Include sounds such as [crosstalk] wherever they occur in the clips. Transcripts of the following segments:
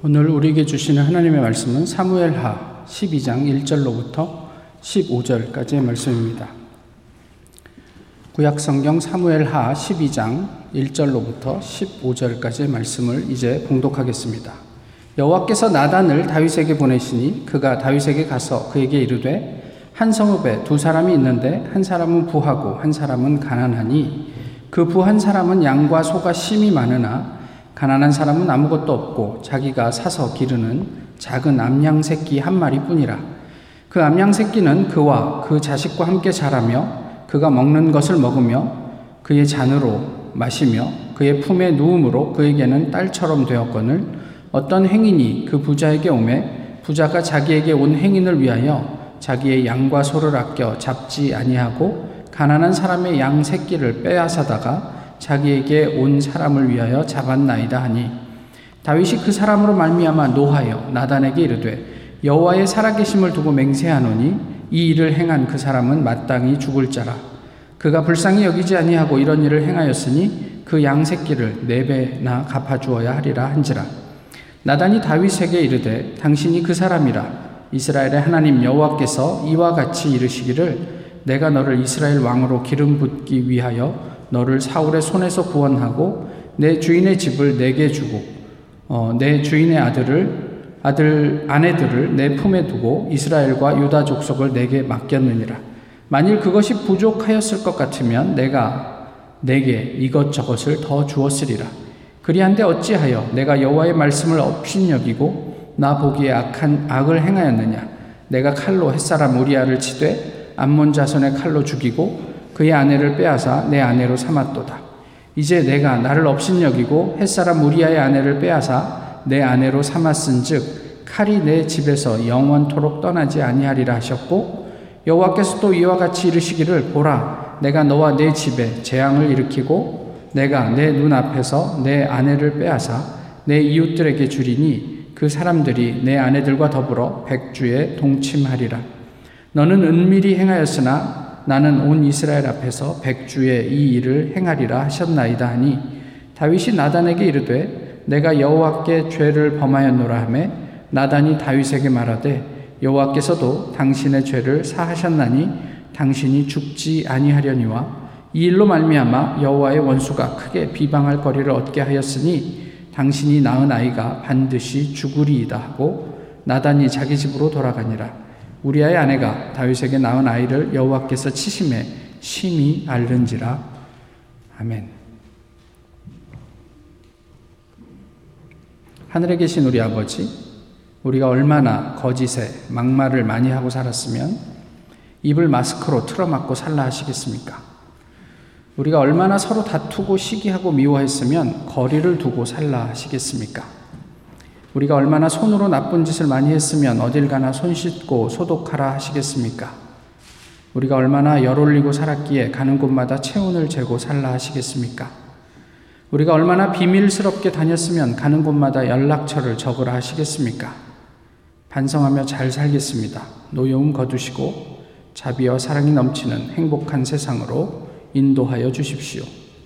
오늘 우리에게 주시는 하나님의 말씀은 사무엘하 12장 1절로부터 15절까지의 말씀입니다. 구약 성경 사무엘하 12장 1절로부터 15절까지의 말씀을 이제 봉독하겠습니다. 여호와께서 나단을 다윗에게 보내시니 그가 다윗에게 가서 그에게 이르되 한 성읍에 두 사람이 있는데 한 사람은 부하고 한 사람은 가난하니 그 부한 사람은 양과 소가 심이 많으나 가난한 사람은 아무것도 없고 자기가 사서 기르는 작은 암양 새끼 한 마리뿐이라. 그 암양 새끼는 그와 그 자식과 함께 자라며 그가 먹는 것을 먹으며 그의 잔으로 마시며 그의 품에 누움으로 그에게는 딸처럼 되었거늘 어떤 행인이 그 부자에게 오매 부자가 자기에게 온 행인을 위하여 자기의 양과 소를 아껴 잡지 아니하고 가난한 사람의 양 새끼를 빼앗아다가 자기에게 온 사람을 위하여 잡았나이다 하니 다윗이 그 사람으로 말미암아 노하여 나단에게 이르되 여호와의 살아계심을 두고 맹세하노니 이 일을 행한 그 사람은 마땅히 죽을 자라. 그가 불쌍히 여기지 아니하고 이런 일을 행하였으니 그 양 새끼를 네 배나 갚아 주어야 하리라 한지라. 나단이 다윗에게 이르되 당신이 그 사람이라. 이스라엘의 하나님 여호와께서 이와 같이 이르시기를 내가 너를 이스라엘 왕으로 기름 붓기 위하여 너를 사울의 손에서 구원하고 내 주인의 집을 내게 주고 어, 내 주인의 아들을 아들 아내들을 내 품에 두고 이스라엘과 유다 족속을 내게 맡겼느니라. 만일 그것이 부족하였을 것 같으면 내가 내게 이것저것을 더 주었으리라. 그리한데 어찌하여 내가 여호와의 말씀을 업신여기고 나 보기에 악한 악을 행하였느냐? 내가 칼로 햇사람 우리아를 치되 암몬 자손의 칼로 죽이고 그의 아내를 빼앗아 내 아내로 삼았도다. 이제 내가 나를 업신여기고 햇사람 우리아의 아내를 빼앗아 내 아내로 삼았은즉 칼이 내 집에서 영원토록 떠나지 아니하리라 하셨고 여호와께서 또 이와 같이 이르시기를 보라 내가 너와 내 집에 재앙을 일으키고 내가 내 눈앞에서 내 아내를 빼앗아 내 이웃들에게 주리니 그 사람들이 내 아내들과 더불어 백주에 동침하리라 너는 은밀히 행하였으나 나는 온 이스라엘 앞에서 백주의 이 일을 행하리라 하셨나이다 하니 다윗이 나단에게 이르되 내가 여호와께 죄를 범하였노라 하매 나단이 다윗에게 말하되 여호와께서도 당신의 죄를 사하셨나니 당신이 죽지 아니하려니와 이 일로 말미암아 여호와의 원수가 크게 비방할 거리를 얻게 하였으니 당신이 낳은 아이가 반드시 죽으리이다 하고 나단이 자기 집으로 돌아가니라 우리아의 아내가 다윗에게 낳은 아이를 여호와께서 치심에 심히 앓는지라 아멘. 하늘에 계신 우리 아버지, 우리가 얼마나 거짓에 막말을 많이 하고 살았으면 입을 마스크로 틀어막고 살라 하시겠습니까? 우리가 얼마나 서로 다투고 시기하고 미워했으면 거리를 두고 살라 하시겠습니까? 우리가 얼마나 손으로 나쁜 짓을 많이 했으면 어딜 가나 손 씻고 소독하라 하시겠습니까? 우리가 얼마나 열 올리고 살았기에 가는 곳마다 체온을 재고 살라 하시겠습니까? 우리가 얼마나 비밀스럽게 다녔으면 가는 곳마다 연락처를 적으라 하시겠습니까? 반성하며 잘 살겠습니다. 노여움 거두시고 자비와 사랑이 넘치는 행복한 세상으로 인도하여 주십시오.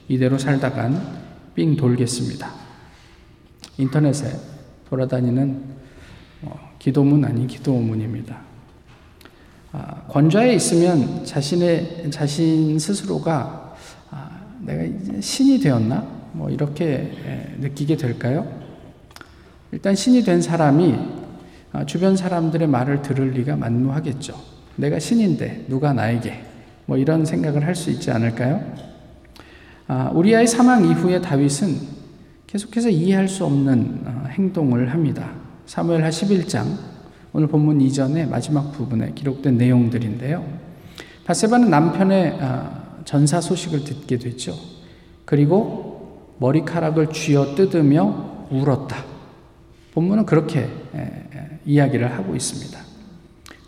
이대로 살다간 삥 돌겠습니다. 인터넷에 돌아다니는 어, 기도문 아닌 기도문입니다. 아, 권좌에 있으면 자신의 자신 스스로가 아, 내가 신이 되었나 뭐 이렇게 느끼게 될까요? 일단 신이 된 사람이 아, 주변 사람들의 말을 들을 리가 만무하겠죠. 내가 신인데 누가 나에게 뭐 이런 생각을 할 수 있지 않을까요? 아, 우리아의 사망 이후에 다윗은 계속해서 이해할 수 없는 어, 행동을 합니다. 사무엘하 11장 오늘 본문 이전의 마지막 부분에 기록된 내용들인데요. 바세바는 남편의 어, 전사 소식을 듣게 되죠. 그리고 머리카락을 쥐어 뜯으며 울었다. 본문은 그렇게 이야기를 하고 있습니다.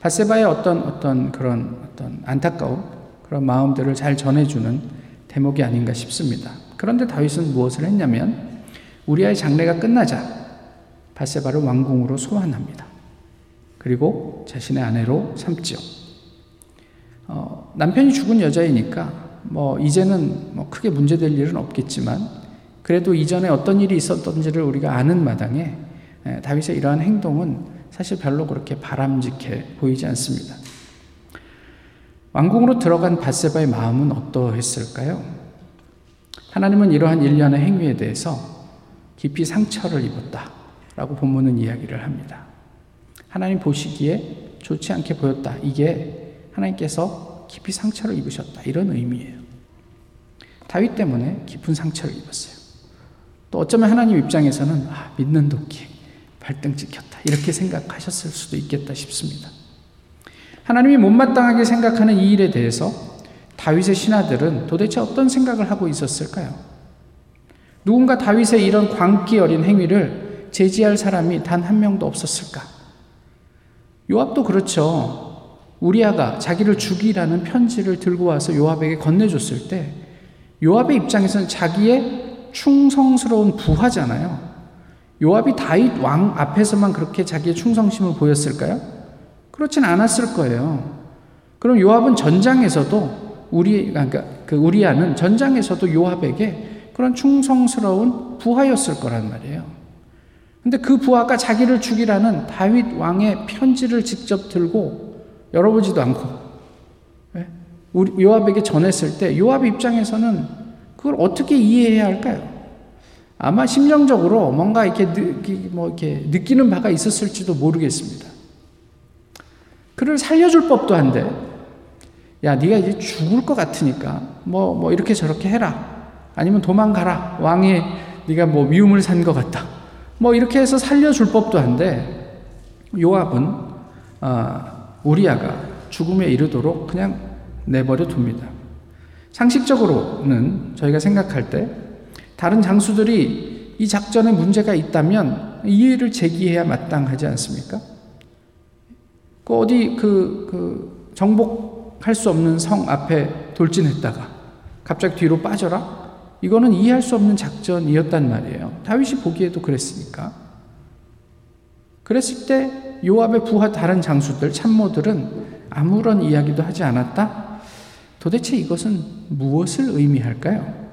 바세바의 어떤 어떤 그런 어떤 안타까운 그런 마음들을 잘 전해주는 대목이 아닌가 싶습니다. 그런데 다윗은 무엇을 했냐면 우리아의 장례가 끝나자 바세바를 왕궁으로 소환합니다. 그리고 자신의 아내로 삼지요. 어, 남편이 죽은 여자이니까 뭐 이제는 뭐 크게 문제될 일은 없겠지만 그래도 이전에 어떤 일이 있었던지를 우리가 아는 마당에 예, 다윗의 이러한 행동은 사실 별로 그렇게 바람직해 보이지 않습니다. 왕궁으로 들어간 바세바의 마음은 어떠했을까요? 하나님은 이러한 일련의 행위에 대해서 깊이 상처를 입었다 라고 본문은 이야기를 합니다. 하나님 보시기에 좋지 않게 보였다. 이게 하나님께서 깊이 상처를 입으셨다. 이런 의미예요. 다윗 때문에 깊은 상처를 입었어요. 또 어쩌면 하나님 입장에서는 아, 믿는 도끼 발등 찍혔다. 이렇게 생각하셨을 수도 있겠다 싶습니다. 하나님이 못마땅하게 생각하는 이 일에 대해서 다윗의 신하들은 도대체 어떤 생각을 하고 있었을까요? 누군가 다윗의 이런 광기 어린 행위를 제지할 사람이 단 한 명도 없었을까? 요압도 그렇죠. 우리아가 자기를 죽이라는 편지를 들고 와서 요압에게 건네줬을 때 요압의 입장에서는 자기의 충성스러운 부하잖아요. 요압이 다윗 왕 앞에서만 그렇게 자기의 충성심을 보였을까요? 그렇진 않았을 거예요. 그럼 요압은 전장에서도 우리 그러니까 그 우리아는 전장에서도 요압에게 그런 충성스러운 부하였을 거란 말이에요. 근데 그 부하가 자기를 죽이라는 다윗 왕의 편지를 직접 들고 열어보지도 않고 예? 우리 요압에게 전했을 때 요압 입장에서는 그걸 어떻게 이해해야 할까요? 아마 심정적으로 뭔가 이렇게, 느, 뭐 이렇게 느끼는 바가 있었을지도 모르겠습니다. 그를 살려줄 법도 한데, 야, 네가 이제 죽을 것 같으니까 뭐, 뭐 이렇게 저렇게 해라. 아니면 도망가라. 왕이 네가 뭐 미움을 산 것 같다. 뭐 이렇게 해서 살려줄 법도 한데, 요압은 아, 우리아가 죽음에 이르도록 그냥 내버려 둡니다. 상식적으로는 저희가 생각할 때 다른 장수들이 이 작전에 문제가 있다면 이해를 제기해야 마땅하지 않습니까? 그 어디 그, 그 정복할 수 없는 성 앞에 돌진했다가 갑자기 뒤로 빠져라? 이거는 이해할 수 없는 작전이었단 말이에요. 다윗이 보기에도 그랬으니까. 그랬을 때 요압의 부하 다른 장수들, 참모들은 아무런 이야기도 하지 않았다? 도대체 이것은 무엇을 의미할까요?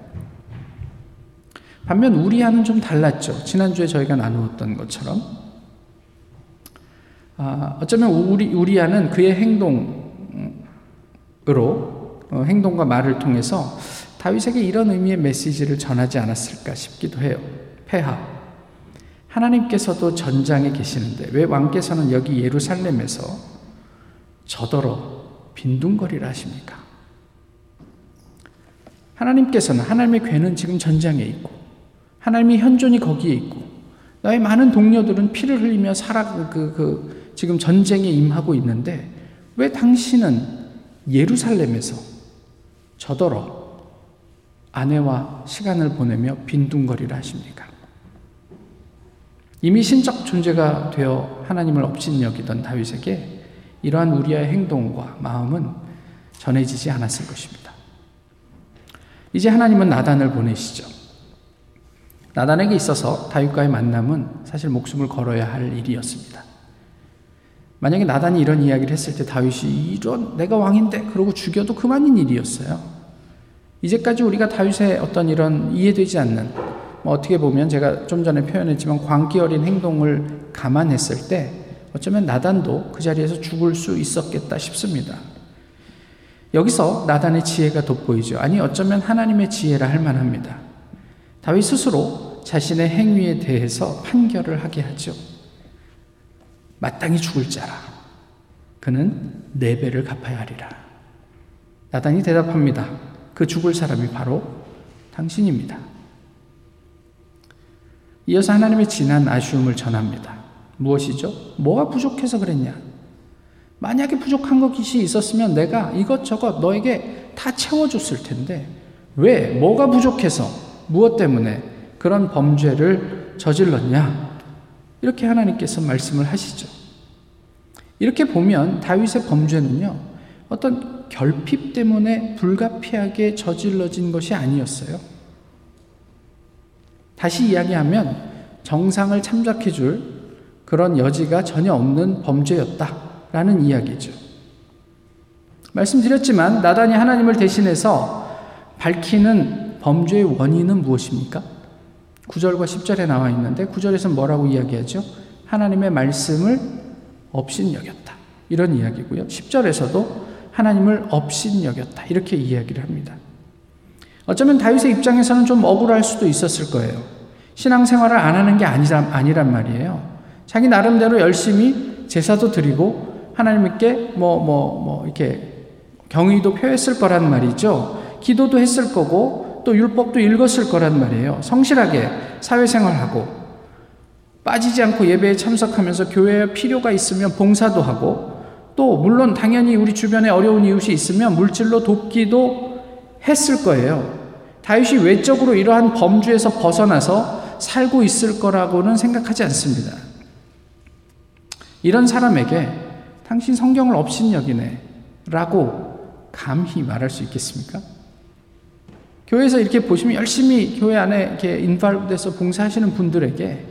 반면 우리와는 좀 달랐죠. 지난주에 저희가 나누었던 것처럼. 아, 어쩌면 우리, 우리아는 그의 행동으로, 어, 행동과 말을 통해서 다윗에게 이런 의미의 메시지를 전하지 않았을까 싶기도 해요. 폐하. 하나님께서도 전장에 계시는데 왜 왕께서는 여기 예루살렘에서 저더러 빈둥거리라 하십니까? 하나님께서는 하나님의 괴는 지금 전장에 있고 하나님의 현존이 거기에 있고 나의 많은 동료들은 피를 흘리며 살아 그, 그, 그 지금 전쟁에 임하고 있는데 왜 당신은 예루살렘에서 저더러 아내와 시간을 보내며 빈둥거리라 하십니까? 이미 신적 존재가 되어 하나님을 업신 여기던 다윗에게 이러한 우리의 행동과 마음은 전해지지 않았을 것입니다. 이제 하나님은 나단을 보내시죠. 나단에게 있어서 다윗과의 만남은 사실 목숨을 걸어야 할 일이었습니다. 만약에 나단이 이런 이야기를 했을 때 다윗이 이런 내가 왕인데 그러고 죽여도 그만인 일이었어요. 이제까지 우리가 다윗의 어떤 이런 이해되지 않는 뭐 어떻게 보면 제가 좀 전에 표현했지만 광기 어린 행동을 감안했을 때 어쩌면 나단도 그 자리에서 죽을 수 있었겠다 싶습니다. 여기서 나단의 지혜가 돋보이죠. 아니 어쩌면 하나님의 지혜라 할 만합니다. 다윗 스스로 자신의 행위에 대해서 판결을 하게 하죠. 마땅히 죽을 자라. 그는 네 배를 갚아야 하리라. 나단이 대답합니다. 그 죽을 사람이 바로 당신입니다. 이어서 하나님의 진한 아쉬움을 전합니다. 무엇이죠? 뭐가 부족해서 그랬냐? 만약에 부족한 것이 있었으면 내가 이것저것 너에게 다 채워줬을 텐데, 왜? 뭐가 부족해서 무엇 때문에 그런 범죄를 저질렀냐? 이렇게 하나님께서 말씀을 하시죠. 이렇게 보면 다윗의 범죄는요, 어떤 결핍 때문에 불가피하게 저질러진 것이 아니었어요. 다시 이야기하면 정상을 참작해 줄 그런 여지가 전혀 없는 범죄였다라는 이야기죠. 말씀드렸지만 나단이 하나님을 대신해서 밝히는 범죄의 원인은 무엇입니까? 9절과 10절에 나와 있는데 9절에서 뭐라고 이야기하죠? 하나님의 말씀을 업신여겼다. 이런 이야기고요. 10절에서도 하나님을 업신여겼다. 이렇게 이야기를 합니다. 어쩌면 다윗의 입장에서는 좀 억울할 수도 있었을 거예요. 신앙생활을 안 하는 게 아니란, 아니란 말이에요. 자기 나름대로 열심히 제사도 드리고 하나님께 뭐, 뭐, 뭐, 이렇게 경의도 표했을 거란 말이죠. 기도도 했을 거고 또 율법도 읽었을 거란 말이에요. 성실하게 사회생활하고 빠지지 않고 예배에 참석하면서 교회에 필요가 있으면 봉사도 하고 또 물론 당연히 우리 주변에 어려운 이웃이 있으면 물질로 돕기도 했을 거예요. 다윗이 외적으로 이러한 범주에서 벗어나서 살고 있을 거라고는 생각하지 않습니다. 이런 사람에게 당신 성경을 업신여기네 라고 감히 말할 수 있겠습니까? 교회에서 이렇게 보시면 열심히 교회 안에 이렇게 인발돼서 봉사하시는 분들에게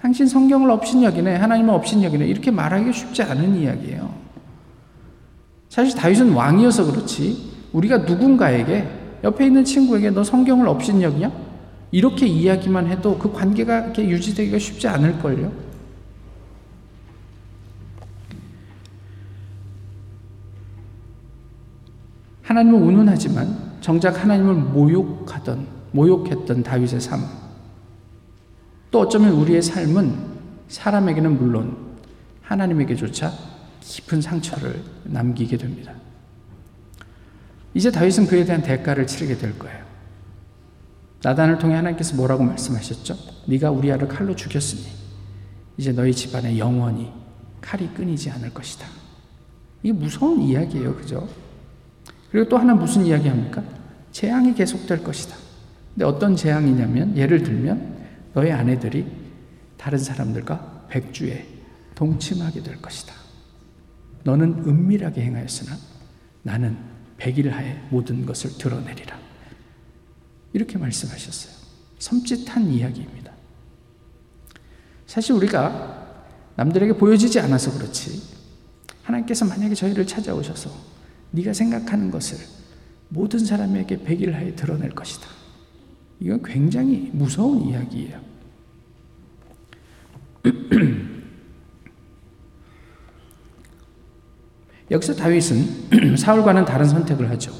당신 성경을 업신여기네, 하나님을 업신여기네, 이렇게 말하기 쉽지 않은 이야기예요. 사실 다윗은 왕이어서 그렇지, 우리가 누군가에게, 옆에 있는 친구에게 너 성경을 업신여기냐? 이렇게 이야기만 해도 그 관계가 이렇게 유지되기가 쉽지 않을걸요. 하나님은 운운하지만 정작 하나님을 모욕하던, 모욕했던 다윗의 삶. 또 어쩌면 우리의 삶은 사람에게는 물론 하나님에게조차 깊은 상처를 남기게 됩니다. 이제 다윗은 그에 대한 대가를 치르게 될 거예요. 나단을 통해 하나님께서 뭐라고 말씀하셨죠? 네가 우리아를 칼로 죽였으니 이제 너희 집안에 영원히 칼이 끊이지 않을 것이다. 이게 무서운 이야기예요. 그죠? 그리고 또 하나 무슨 이야기 합니까? 재앙이 계속될 것이다. 근데 어떤 재앙이냐면 예를 들면 너의 아내들이 다른 사람들과 백주에 동침하게 될 것이다. 너는 은밀하게 행하였으나 나는 백일 하에 모든 것을 드러내리라. 이렇게 말씀하셨어요. 섬찟한 이야기입니다. 사실 우리가 남들에게 보여지지 않아서 그렇지 하나님께서 만약에 저희를 찾아오셔서 네가 생각하는 것을 모든 사람에게 백일 하에 드러낼 것이다. 이건 굉장히 무서운 이야기예요. [clears throat] 여기서 다윗은 [clears throat] 사울과는 다른 선택을 하죠.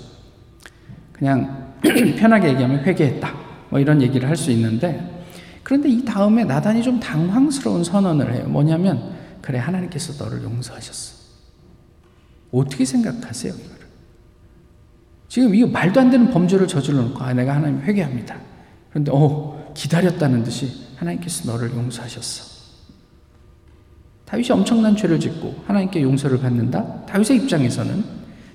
그냥 [clears throat] 편하게 얘기하면 회개했다. 뭐 이런 얘기를 할 수 있는데 그런데 이 다음에 나단이 좀 당황스러운 선언을 해요. 뭐냐면 그래 하나님께서 너를 용서하셨어. 어떻게 생각하세요 이거를? 지금 이거 말도 안 되는 범죄를 저질러 놓고 아 내가 하나님 회개합니다. 그런데 어 기다렸다는 듯이 하나님께서 너를 용서하셨어. 다윗이 엄청난 죄를 짓고 하나님께 용서를 받는다? 다윗의 입장에서는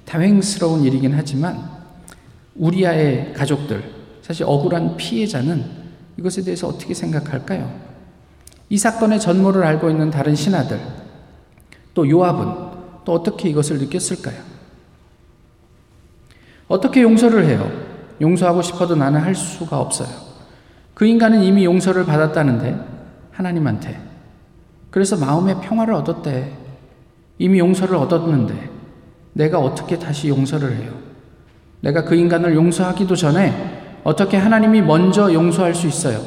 다행스러운 일이긴 하지만 우리아의 가족들, 사실 억울한 피해자는 이것에 대해서 어떻게 생각할까요? 이 사건의 전모를 알고 있는 다른 신하들, 또 요압은 또 어떻게 이것을 느꼈을까요? 어떻게 용서를 해요? 용서하고 싶어도 나는 할 수가 없어요. 그 인간은 이미 용서를 받았다는데 하나님한테 그래서 마음의 평화를 얻었대. 이미 용서를 얻었는데 내가 어떻게 다시 용서를 해요? 내가 그 인간을 용서하기도 전에 어떻게 하나님이 먼저 용서할 수 있어요?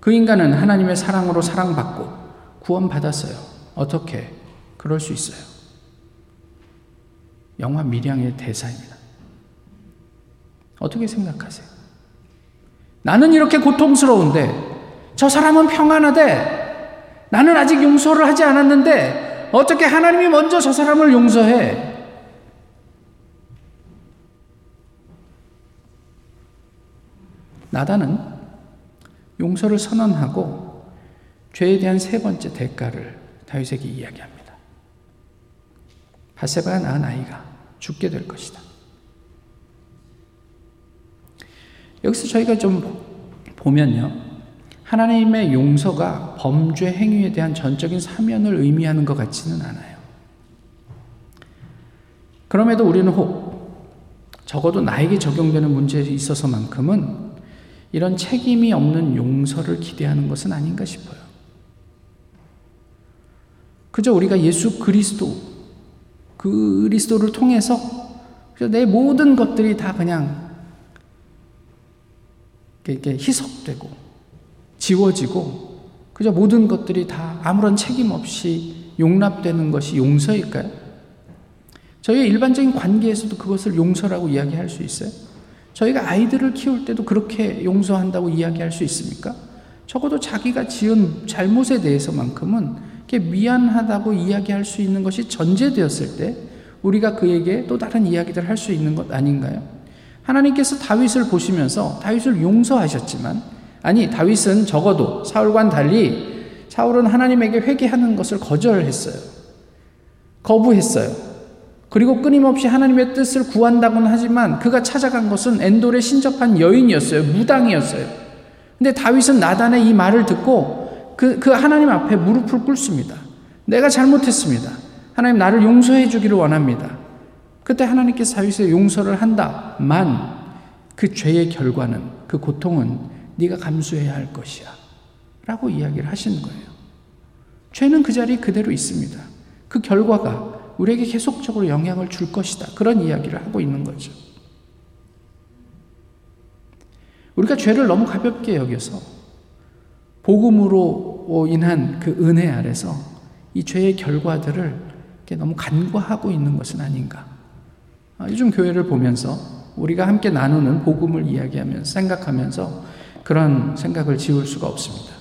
그 인간은 하나님의 사랑으로 사랑받고 구원받았어요. 어떻게 그럴 수 있어요? 영화 미량의 대사입니다. 어떻게 생각하세요? 나는 이렇게 고통스러운데 저 사람은 평안하대. 나는 아직 용서를 하지 않았는데 어떻게 하나님이 먼저 저 사람을 용서해? 나단은 용서를 선언하고 죄에 대한 세 번째 대가를 다윗에게 이야기합니다. 바세바가 낳은 아이가 죽게 될 것이다. 여기서 저희가 좀 보면요. 하나님의 용서가 범죄 행위에 대한 전적인 사면을 의미하는 것 같지는 않아요. 그럼에도 우리는 혹 적어도 나에게 적용되는 문제에 있어서만큼은 이런 책임이 없는 용서를 기대하는 것은 아닌가 싶어요. 그저 우리가 예수 그리스도, 그리스도를 통해서 내 모든 것들이 다 그냥 희석되고 지워지고 그저 모든 것들이 다 아무런 책임 없이 용납되는 것이 용서일까요? 저희의 일반적인 관계에서도 그것을 용서라고 이야기할 수 있어요? 저희가 아이들을 키울 때도 그렇게 용서한다고 이야기할 수 있습니까? 적어도 자기가 지은 잘못에 대해서만큼은 미안하다고 이야기할 수 있는 것이 전제되었을 때 우리가 그에게 또 다른 이야기를 할수 있는 것 아닌가요? 하나님께서 다윗을 보시면서 다윗을 용서하셨지만 아니 다윗은 적어도 사울과는 달리 사울은 하나님에게 회개하는 것을 거절했어요. 거부했어요. 그리고 끊임없이 하나님의 뜻을 구한다고는 하지만 그가 찾아간 것은 엔돌의 신접한 여인이었어요. 무당이었어요. 근데 다윗은 나단의 이 말을 듣고 그, 그 하나님 앞에 무릎을 꿇습니다. 내가 잘못했습니다. 하나님 나를 용서해 주기를 원합니다. 그때 하나님께서 다윗의 용서를 한다만 그 죄의 결과는 그 고통은 네가 감수해야 할 것이야. 라고 이야기를 하시는 거예요. 죄는 그 자리에 그대로 있습니다. 그 결과가 우리에게 계속적으로 영향을 줄 것이다. 그런 이야기를 하고 있는 거죠. 우리가 죄를 너무 가볍게 여겨서 복음으로 인한 그 은혜 아래서 이 죄의 결과들을 너무 간과하고 있는 것은 아닌가. 아, 요즘 교회를 보면서 우리가 함께 나누는 복음을 이야기하면서 생각하면서 그런 생각을 지울 수가 없습니다.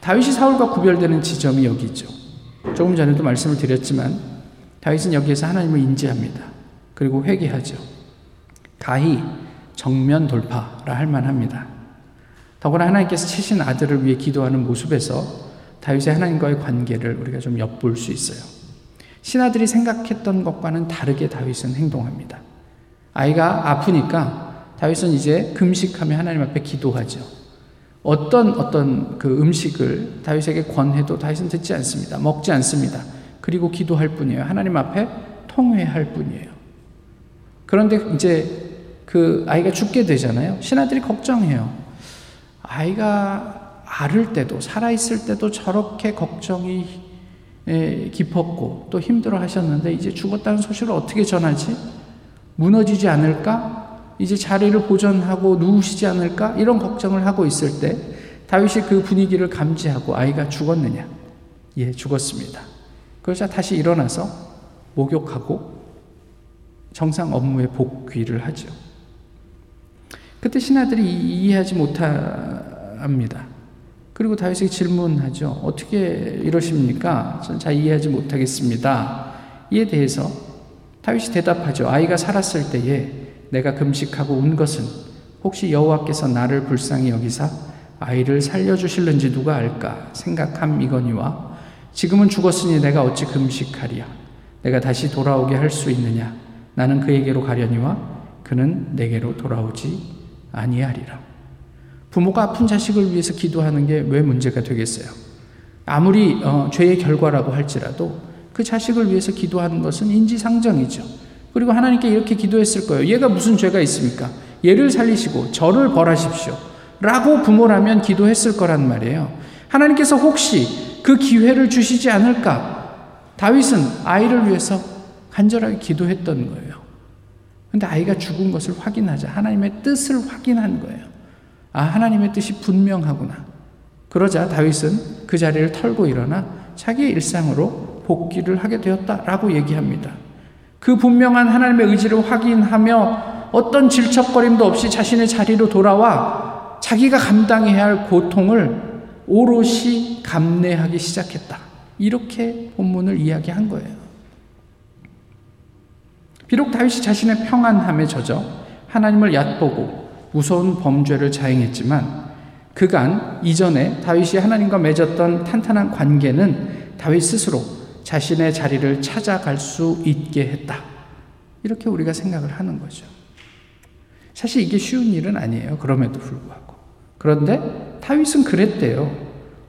다윗이 사울과 구별되는 지점이 여기 있죠. 조금 전에도 말씀을 드렸지만 다윗은 여기에서 하나님을 인지합니다. 그리고 회개하죠. 가히 정면 돌파라 할 만합니다. 더구나 하나님께서 치신 아들을 위해 기도하는 모습에서 다윗의 하나님과의 관계를 우리가 좀 엿볼 수 있어요. 신하들이 생각했던 것과는 다르게 다윗은 행동합니다. 아이가 아프니까 다윗은 이제 금식하며 하나님 앞에 기도하죠. 어떤 어떤 그 음식을 다윗에게 권해도 다윗은 듣지 않습니다. 먹지 않습니다. 그리고 기도할 뿐이에요. 하나님 앞에 통회할 뿐이에요. 그런데 이제 그 아이가 죽게 되잖아요. 신하들이 걱정해요. 아이가 앓을 때도, 살아있을 때도 저렇게 걱정이 깊었고 또 힘들어 하셨는데 이제 죽었다는 소식을 어떻게 전하지? 무너지지 않을까? 이제 자리를 보존하고 누우시지 않을까? 이런 걱정을 하고 있을 때 다윗이 그 분위기를 감지하고 아이가 죽었느냐? 예, 죽었습니다. 그러자 다시 일어나서 목욕하고 정상 업무에 복귀를 하죠. 그때 신하들이 이해하지 못합니다. 그리고 다윗에게 질문하죠. 어떻게 이러십니까? 저는 잘 이해하지 못하겠습니다. 이에 대해서 다윗이 대답하죠. 아이가 살았을 때에 내가 금식하고 운 것은 혹시 여호와께서 나를 불쌍히 여기사 아이를 살려주실는지 누가 알까 생각함이거니와 지금은 죽었으니 내가 어찌 금식하리야 내가 다시 돌아오게 할 수 있느냐 나는 그에게로 가려니와 그는 내게로 돌아오지 아니하리라. 부모가 아픈 자식을 위해서 기도하는 게 왜 문제가 되겠어요? 아무리 어, 죄의 결과라고 할지라도 그 자식을 위해서 기도하는 것은 인지상정이죠. 그리고 하나님께 이렇게 기도했을 거예요. 얘가 무슨 죄가 있습니까? 얘를 살리시고 저를 벌하십시오. 라고 부모라면 기도했을 거란 말이에요. 하나님께서 혹시 그 기회를 주시지 않을까? 다윗은 아이를 위해서 간절하게 기도했던 거예요. 근데 아이가 죽은 것을 확인하자 하나님의 뜻을 확인한 거예요. 아, 하나님의 뜻이 분명하구나. 그러자 다윗은 그 자리를 털고 일어나 자기의 일상으로 복귀를 하게 되었다라고 얘기합니다. 그 분명한 하나님의 의지를 확인하며 어떤 질척거림도 없이 자신의 자리로 돌아와 자기가 감당해야 할 고통을 오롯이 감내하기 시작했다. 이렇게 본문을 이야기한 거예요. 비록 다윗이 자신의 평안함에 젖어 하나님을 얕보고 무서운 범죄를 자행했지만 그간 이전에 다윗이 하나님과 맺었던 탄탄한 관계는 다윗 스스로 자신의 자리를 찾아갈 수 있게 했다. 이렇게 우리가 생각을 하는 거죠. 사실 이게 쉬운 일은 아니에요. 그럼에도 불구하고. 그런데 다윗은 그랬대요.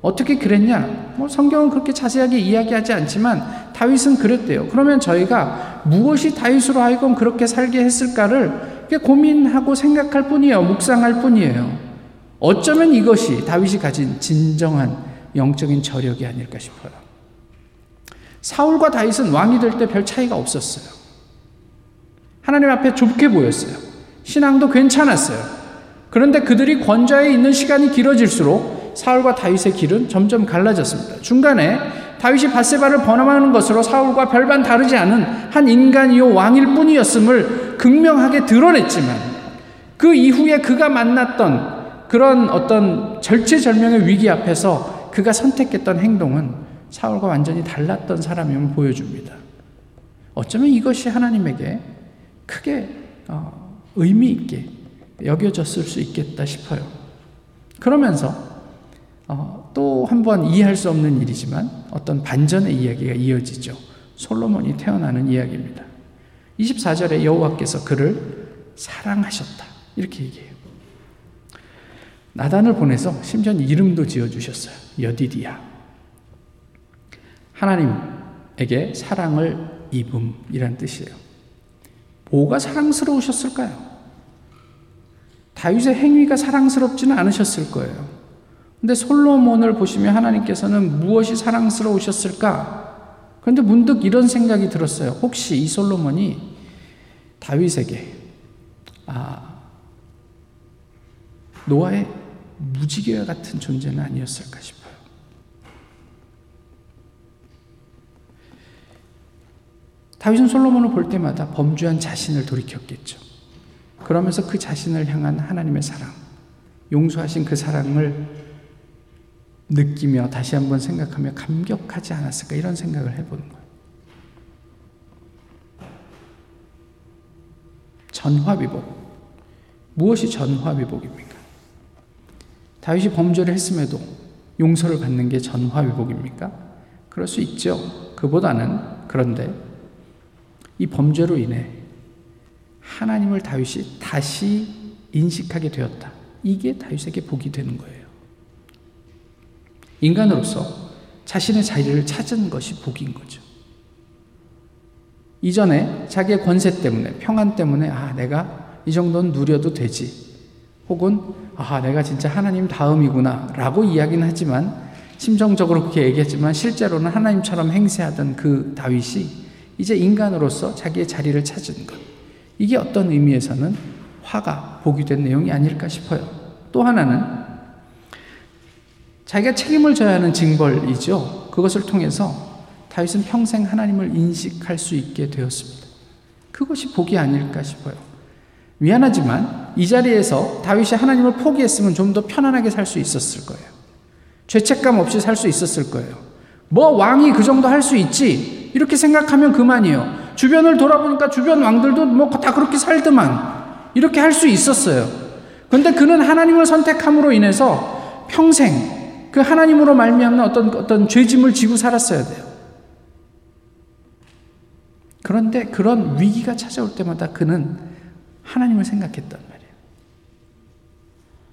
어떻게 그랬냐? 뭐 성경은 그렇게 자세하게 이야기하지 않지만 다윗은 그랬대요. 그러면 저희가 무엇이 다윗으로 하여금 그렇게 살게 했을까를 고민하고 생각할 뿐이에요. 묵상할 뿐이에요. 어쩌면 이것이 다윗이 가진 진정한 영적인 저력이 아닐까 싶어요. 사울과 다윗은 왕이 될 때 별 차이가 없었어요. 하나님 앞에 좁게 보였어요. 신앙도 괜찮았어요. 그런데 그들이 권좌에 있는 시간이 길어질수록 사울과 다윗의 길은 점점 갈라졌습니다. 중간에 다윗이 바세바를 번함하는 것으로 사울과 별반 다르지 않은 한 인간이요 왕일 뿐이었음을 극명하게 드러냈지만 그 이후에 그가 만났던 그런 어떤 절체절명의 위기 앞에서 그가 선택했던 행동은 사울과 완전히 달랐던 사람임을 보여줍니다. 어쩌면 이것이 하나님에게 크게 어, 의미 있게 여겨졌을 수 있겠다 싶어요. 그러면서 어, 또한 번 이해할 수 없는 일이지만 어떤 반전의 이야기가 이어지죠. 솔로몬이 태어나는 이야기입니다. 24절에 여호와께서 그를 사랑하셨다. 이렇게 얘기해요. 나단을 보내서 심지어 이름도 지어주셨어요. 여디디야. 하나님에게 사랑을 입음이란 뜻이에요. 뭐가 사랑스러우셨을까요? 다윗의 행위가 사랑스럽지는 않으셨을 거예요. 근데 솔로몬을 보시면 하나님께서는 무엇이 사랑스러우셨을까? 그런데 문득 이런 생각이 들었어요. 혹시 이 솔로몬이 다윗에게 아, 노아의 무지개와 같은 존재는 아니었을까 싶어요. 다윗은 솔로몬을 볼 때마다 범죄한 자신을 돌이켰겠죠. 그러면서 그 자신을 향한 하나님의 사랑, 용서하신 그 사랑을 느끼며 다시 한번 생각하며 감격하지 않았을까 이런 생각을 해보는 거예요. 전화위복. 무엇이 전화위복입니까? 다윗이 범죄를 했음에도 용서를 받는 게 전화위복입니까? 그럴 수 있죠. 그보다는 그런데 이 범죄로 인해 하나님을 다윗이 다시 인식하게 되었다. 이게 다윗에게 복이 되는 거예요. 인간으로서 자신의 자리를 찾은 것이 복인 거죠. 이전에 자기의 권세 때문에, 평안 때문에, 아, 내가 이 정도는 누려도 되지. 혹은, 아, 내가 진짜 하나님 다음이구나. 라고 이야기는 하지만, 심정적으로 그렇게 얘기했지만, 실제로는 하나님처럼 행세하던 그 다윗이 이제 인간으로서 자기의 자리를 찾은 것. 이게 어떤 의미에서는 화가 복이 된 내용이 아닐까 싶어요. 또 하나는 자기가 책임을 져야 하는 징벌이죠. 그것을 통해서 다윗은 평생 하나님을 인식할 수 있게 되었습니다. 그것이 복이 아닐까 싶어요. 미안하지만 이 자리에서 다윗이 하나님을 포기했으면 좀 더 편안하게 살 수 있었을 거예요. 죄책감 없이 살 수 있었을 거예요. 뭐 왕이 그 정도 할 수 있지 이렇게 생각하면 그만이에요. 주변을 돌아보니까 주변 왕들도 뭐 다 그렇게 살더만 이렇게 할 수 있었어요. 그런데 그는 하나님을 선택함으로 인해서 평생 그 하나님으로 말미암는 어떤 어떤 죄짐을 지고 살았어야 돼요. 그런데 그런 위기가 찾아올 때마다 그는 하나님을 생각했단 말이에요.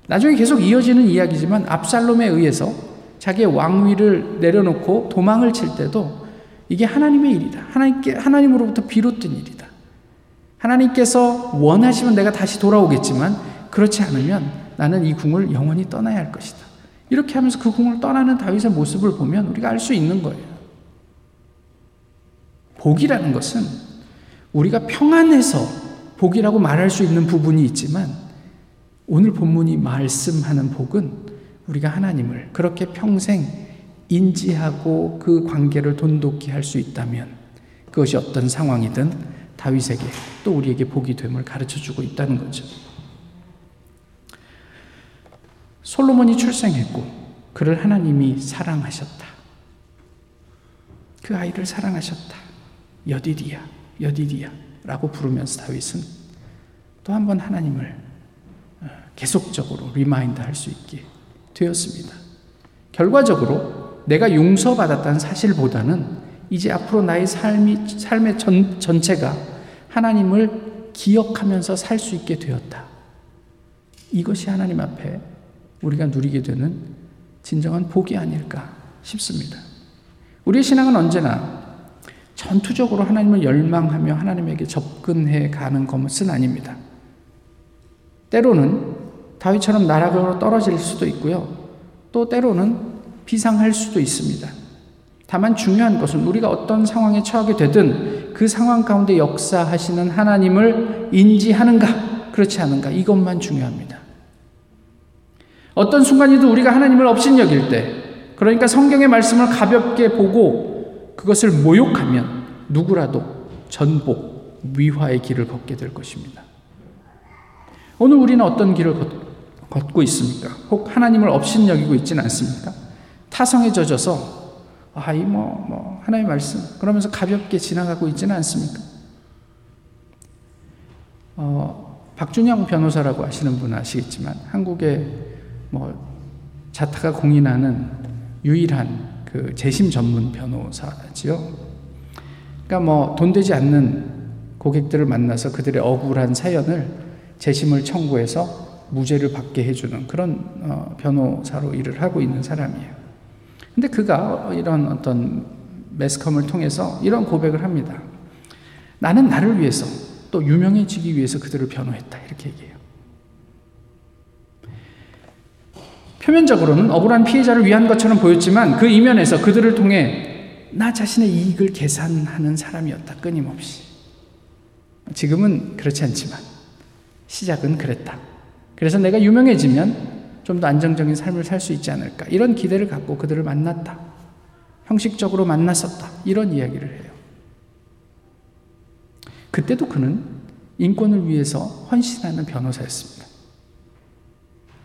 나중에 계속 이어지는 이야기지만 압살롬에 의해서 자기의 왕위를 내려놓고 도망을 칠 때도 이게 하나님의 일이다. 하나님께 하나님으로부터 비롯된 일이다. 하나님께서 원하시면 내가 다시 돌아오겠지만 그렇지 않으면 나는 이 궁을 영원히 떠나야 할 것이다. 이렇게 하면서 그 궁을 떠나는 다윗의 모습을 보면 우리가 알 수 있는 거예요. 복이라는 것은 우리가 평안해서 복이라고 말할 수 있는 부분이 있지만 오늘 본문이 말씀하는 복은 우리가 하나님을 그렇게 평생 인지하고 그 관계를 돈독히 할 수 있다면 그것이 어떤 상황이든 다윗에게 또 우리에게 복이 됨을 가르쳐 주고 있다는 거죠. 솔로몬이 출생했고 그를 하나님이 사랑하셨다. 그 아이를 사랑하셨다. 여디디야, 여디디야라고 부르면서 다윗은 또 한 번 하나님을 어, 계속적으로 remind 할 수 있게 되었습니다. 결과적으로 내가 용서받았다는 사실보다는 이제 앞으로 나의 삶이, 삶의 전, 전체가 하나님을 기억하면서 살 수 있게 되었다. 이것이 하나님 앞에 우리가 누리게 되는 진정한 복이 아닐까 싶습니다. 우리의 신앙은 언제나 전투적으로 하나님을 열망하며 하나님에게 접근해 가는 것은 아닙니다. 때로는 다윗처럼 나락으로 떨어질 수도 있고요. 또 때로는 비상할 수도 있습니다. 다만 중요한 것은 우리가 어떤 상황에 처하게 되든 그 상황 가운데 역사하시는 하나님을 인지하는가, 그렇지 않은가, 이것만 중요합니다. 어떤 순간이든 우리가 하나님을 업신여길 때, 그러니까 성경의 말씀을 가볍게 보고 그것을 모욕하면 누구라도 전복, 위화의 길을 걷게 될 것입니다. 오늘 우리는 어떤 길을 걷 고 있습니까? 혹 하나님을 업신 여기고 있지는 않습니까? 타성에 젖어서 아이 뭐, 뭐 하나님의 말씀 그러면서 가볍게 지나가고 있지는 않습니까? 어, 박준영 변호사라고 아시는 분은 아시겠지만 한국의 뭐 자타가 공인하는 유일한 그 재심 전문 변호사지요. 그러니까 뭐 돈 되지 않는 고객들을 만나서 그들의 억울한 사연을 재심을 청구해서 무죄를 받게 해주는 그런 어, 변호사로 일을 하고 있는 사람이에요. 근데 그가 이런 어떤 매스컴을 통해서 이런 고백을 합니다. 나는 나를 위해서 또 유명해지기 위해서 그들을 변호했다. 이렇게 얘기해요. 표면적으로는 억울한 피해자를 위한 것처럼 보였지만 그 이면에서 그들을 통해 나 자신의 이익을 계산하는 사람이었다. 끊임없이. 지금은 그렇지 않지만 시작은 그랬다. 그래서 내가 유명해지면 좀 더 안정적인 삶을 살 수 있지 않을까. 이런 기대를 갖고 그들을 만났다. 형식적으로 만났었다. 이런 이야기를 해요. 그때도 그는 인권을 위해서 헌신하는 변호사였습니다.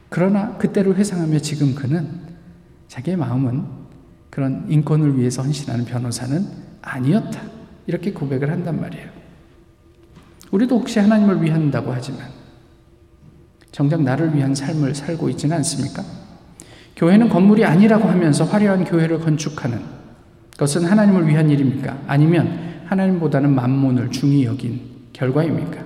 그러나 그때를 회상하며 지금 그는 자기의 마음은 그런 인권을 위해서 헌신하는 변호사는 아니었다. 이렇게 고백을 한단 말이에요. 우리도 혹시 하나님을 위한다고 하지만 정작 나를 위한 삶을 살고 있지는 않습니까? 교회는 건물이 아니라고 하면서 화려한 교회를 건축하는 것은 하나님을 위한 일입니까? 아니면 하나님보다는 만몬을 중히 여긴 결과입니까?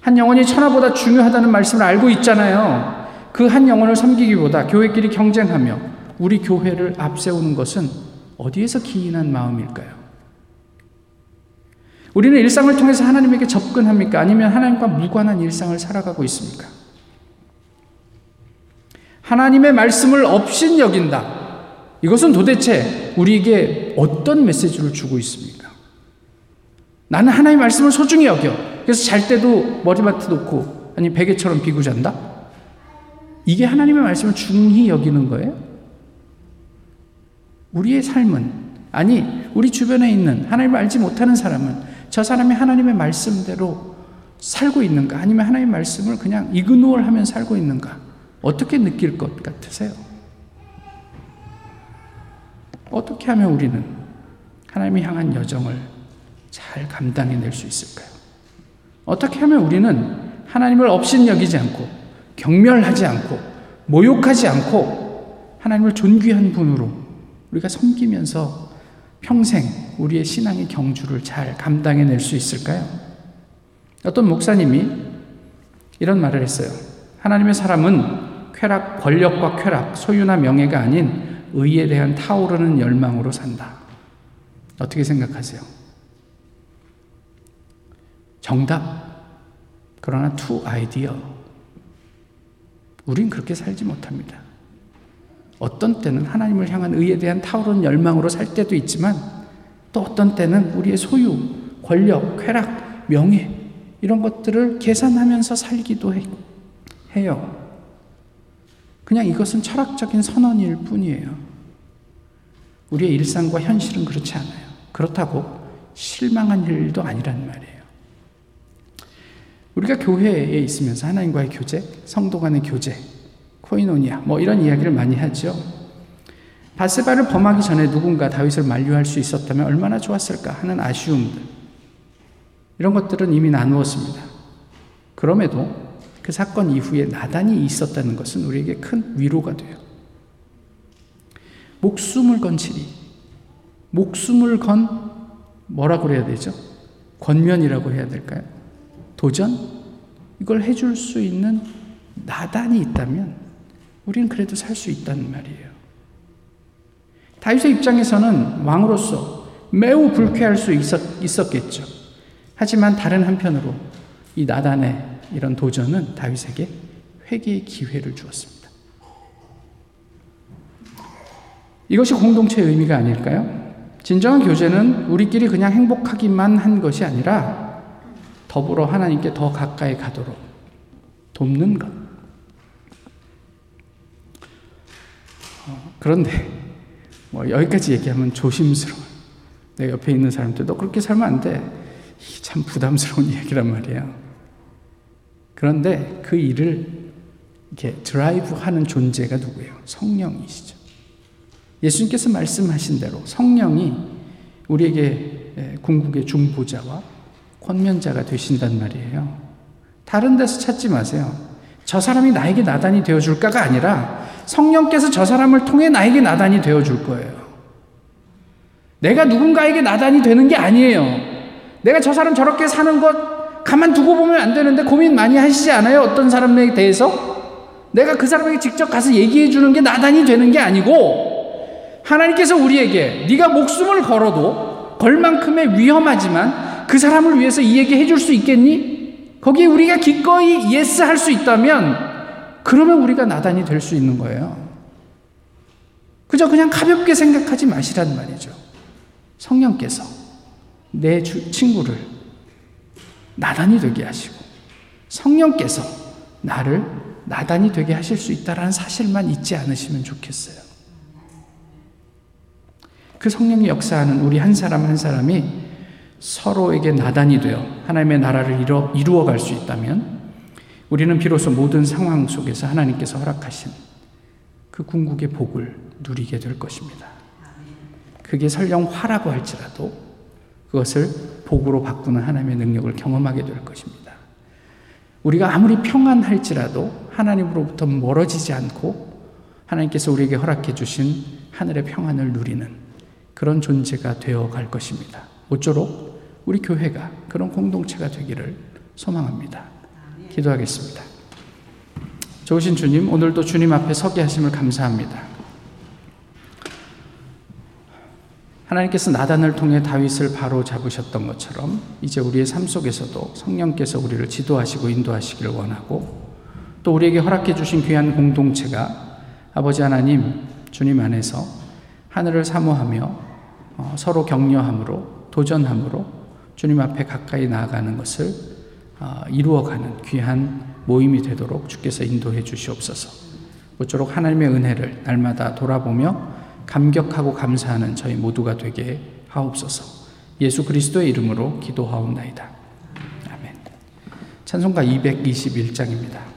한 영혼이 천하보다 중요하다는 말씀을 알고 있잖아요. 그 한 영혼을 섬기기보다 교회끼리 경쟁하며 우리 교회를 앞세우는 것은 어디에서 기인한 마음일까요? 우리는 일상을 통해서 하나님에게 접근합니까? 아니면 하나님과 무관한 일상을 살아가고 있습니까? 하나님의 말씀을 없인 여긴다. 이것은 도대체 우리에게 어떤 메시지를 주고 있습니까? 나는 하나님의 말씀을 소중히 여겨. 그래서 잘 때도 머리맡에 놓고 아니 베개처럼 비고 잔다? 이게 하나님의 말씀을 중히 여기는 거예요? 우리의 삶은, 아니, 우리 주변에 있는 하나님을 알지 못하는 사람은 저 사람이 하나님의 말씀대로 살고 있는가? 아니면 하나님의 말씀을 그냥 이그노얼 하면 살고 있는가? 어떻게 느낄 것 같으세요? 어떻게 하면 우리는 하나님이 향한 여정을 잘 감당해낼 수 있을까요? 어떻게 하면 우리는 하나님을 업신여기지 않고 경멸하지 않고 모욕하지 않고 하나님을 존귀한 분으로 우리가 섬기면서 평생 우리의 신앙의 경주를 잘 감당해 낼 수 있을까요? 어떤 목사님이 이런 말을 했어요. 하나님의 사람은 쾌락, 권력과 쾌락, 소유나 명예가 아닌 의에 대한 타오르는 열망으로 산다. 어떻게 생각하세요? 정답. 그러나 too ideal. 우린 그렇게 살지 못합니다. 어떤 때는 하나님을 향한 의에 대한 타오르는 열망으로 살 때도 있지만 또 어떤 때는 우리의 소유, 권력, 쾌락, 명예 이런 것들을 계산하면서 살기도 해요. 그냥 이것은 철학적인 선언일 뿐이에요. 우리의 일상과 현실은 그렇지 않아요. 그렇다고 실망한 일도 아니란 말이에요. 우리가 교회에 있으면서 하나님과의 교제, 성도 간의 교제, 코이노니아, 뭐 이런 이야기를 많이 하죠. 바세바를 범하기 전에 누군가 다윗을 만류할 수 있었다면 얼마나 좋았을까 하는 아쉬움들. 이런 것들은 이미 나누었습니다. 그럼에도 그 사건 이후에 나단이 있었다는 것은 우리에게 큰 위로가 돼요. 목숨을 건 치리. 목숨을 건 뭐라고 그래야 되죠? 권면이라고 해야 될까요? 도전? 이걸 해줄 수 있는 나단이 있다면 우리는 그래도 살 수 있다는 말이에요. 다윗의 입장에서는 왕으로서 매우 불쾌할 수 있었, 있었 겠죠. 하지만 다른 한편으로 이 나단의 이런 도전은 다윗에게 회개의 기회를 주었습니다. 이것이 공동체의 의미가 아닐까요? 진정한 교제는 우리끼리 그냥 행복하기만 한 것이 아니라 더불어 하나님께 더 가까이 가도록 돕는 것. 그런데 뭐 여기까지 얘기하면 조심스러워. 내 옆에 있는 사람들 너 그렇게 살면 안 돼. 참 부담스러운 [laughs] 얘기란 말이에요. 그런데 그 일을 이렇게 드라이브 하는 존재가 누구예요? 성령이시죠. 예수님께서 말씀하신 대로 성령이 우리에게 궁극의 중보자와 권면자가 되신단 말이에요. 다른 데서 찾지 마세요. 저 사람이 나에게 나단이 되어줄까가 아니라 성령께서 저 사람을 통해 나에게 나단이 되어줄 거예요. 내가 누군가에게 나단이 되는 게 아니에요. 내가 저 사람 저렇게 사는 것 가만 두고 보면 안 되는데 고민 많이 하시지 않아요? 어떤 사람에 대해서? 내가 그 사람에게 직접 가서 얘기해 주는 게 나단이 되는 게 아니고 하나님께서 우리에게 네가 목숨을 걸어도 걸 만큼의 위험하지만 그 사람을 위해서 이 얘기 해줄 수 있겠니? 거기에 우리가 기꺼이 yes 할 수 있다면 그러면 우리가 나단이 될 수 있는 거예요. 그저 그냥 가볍게 생각하지 마시란 말이죠. 성령께서 내 주, 친구를 나단이 되게 하시고 성령께서 나를 나단이 되게 하실 수 있다라는 사실만 잊지 않으시면 좋겠어요. 그 성령이 역사하는 우리 한 사람 한 사람이 서로에게 나단이 되어 하나님의 나라를 이루어, 이루어 갈 수 있다면 우리는 비로소 모든 상황 속에서 하나님께서 허락하신 그 궁극의 복을 누리게 될 것입니다. 그게 설령 화라고 할지라도 그것을 복으로 바꾸는 하나님의 능력을 경험하게 될 것입니다. 우리가 아무리 평안할지라도 하나님으로부터 멀어지지 않고 하나님께서 우리에게 허락해 주신 하늘의 평안을 누리는 그런 존재가 되어 갈 것입니다. 모쪼록 우리 교회가 그런 공동체가 되기를 소망합니다. 기도하겠습니다. 좋으신 주님, 오늘도 주님 앞에 서게 하심을 감사합니다. 하나님께서 나단을 통해 다윗을 바로 잡으셨던 것처럼 이제 우리의 삶 속에서도 성령께서 우리를 지도하시고 인도하시기를 원하고 또 우리에게 허락해 주신 귀한 공동체가 아버지 하나님 주님 안에서 하늘을 사모하며 어, 서로 격려함으로 도전함으로 주님 앞에 가까이 나아가는 것을 어, 이루어가는 귀한 모임이 되도록 주께서 인도해 주시옵소서. 모쪼록 하나님의 은혜를 날마다 돌아보며 감격하고 감사하는 저희 모두가 되게 하옵소서. 예수 그리스도의 이름으로 기도하옵나이다. 찬송가 221장입니다.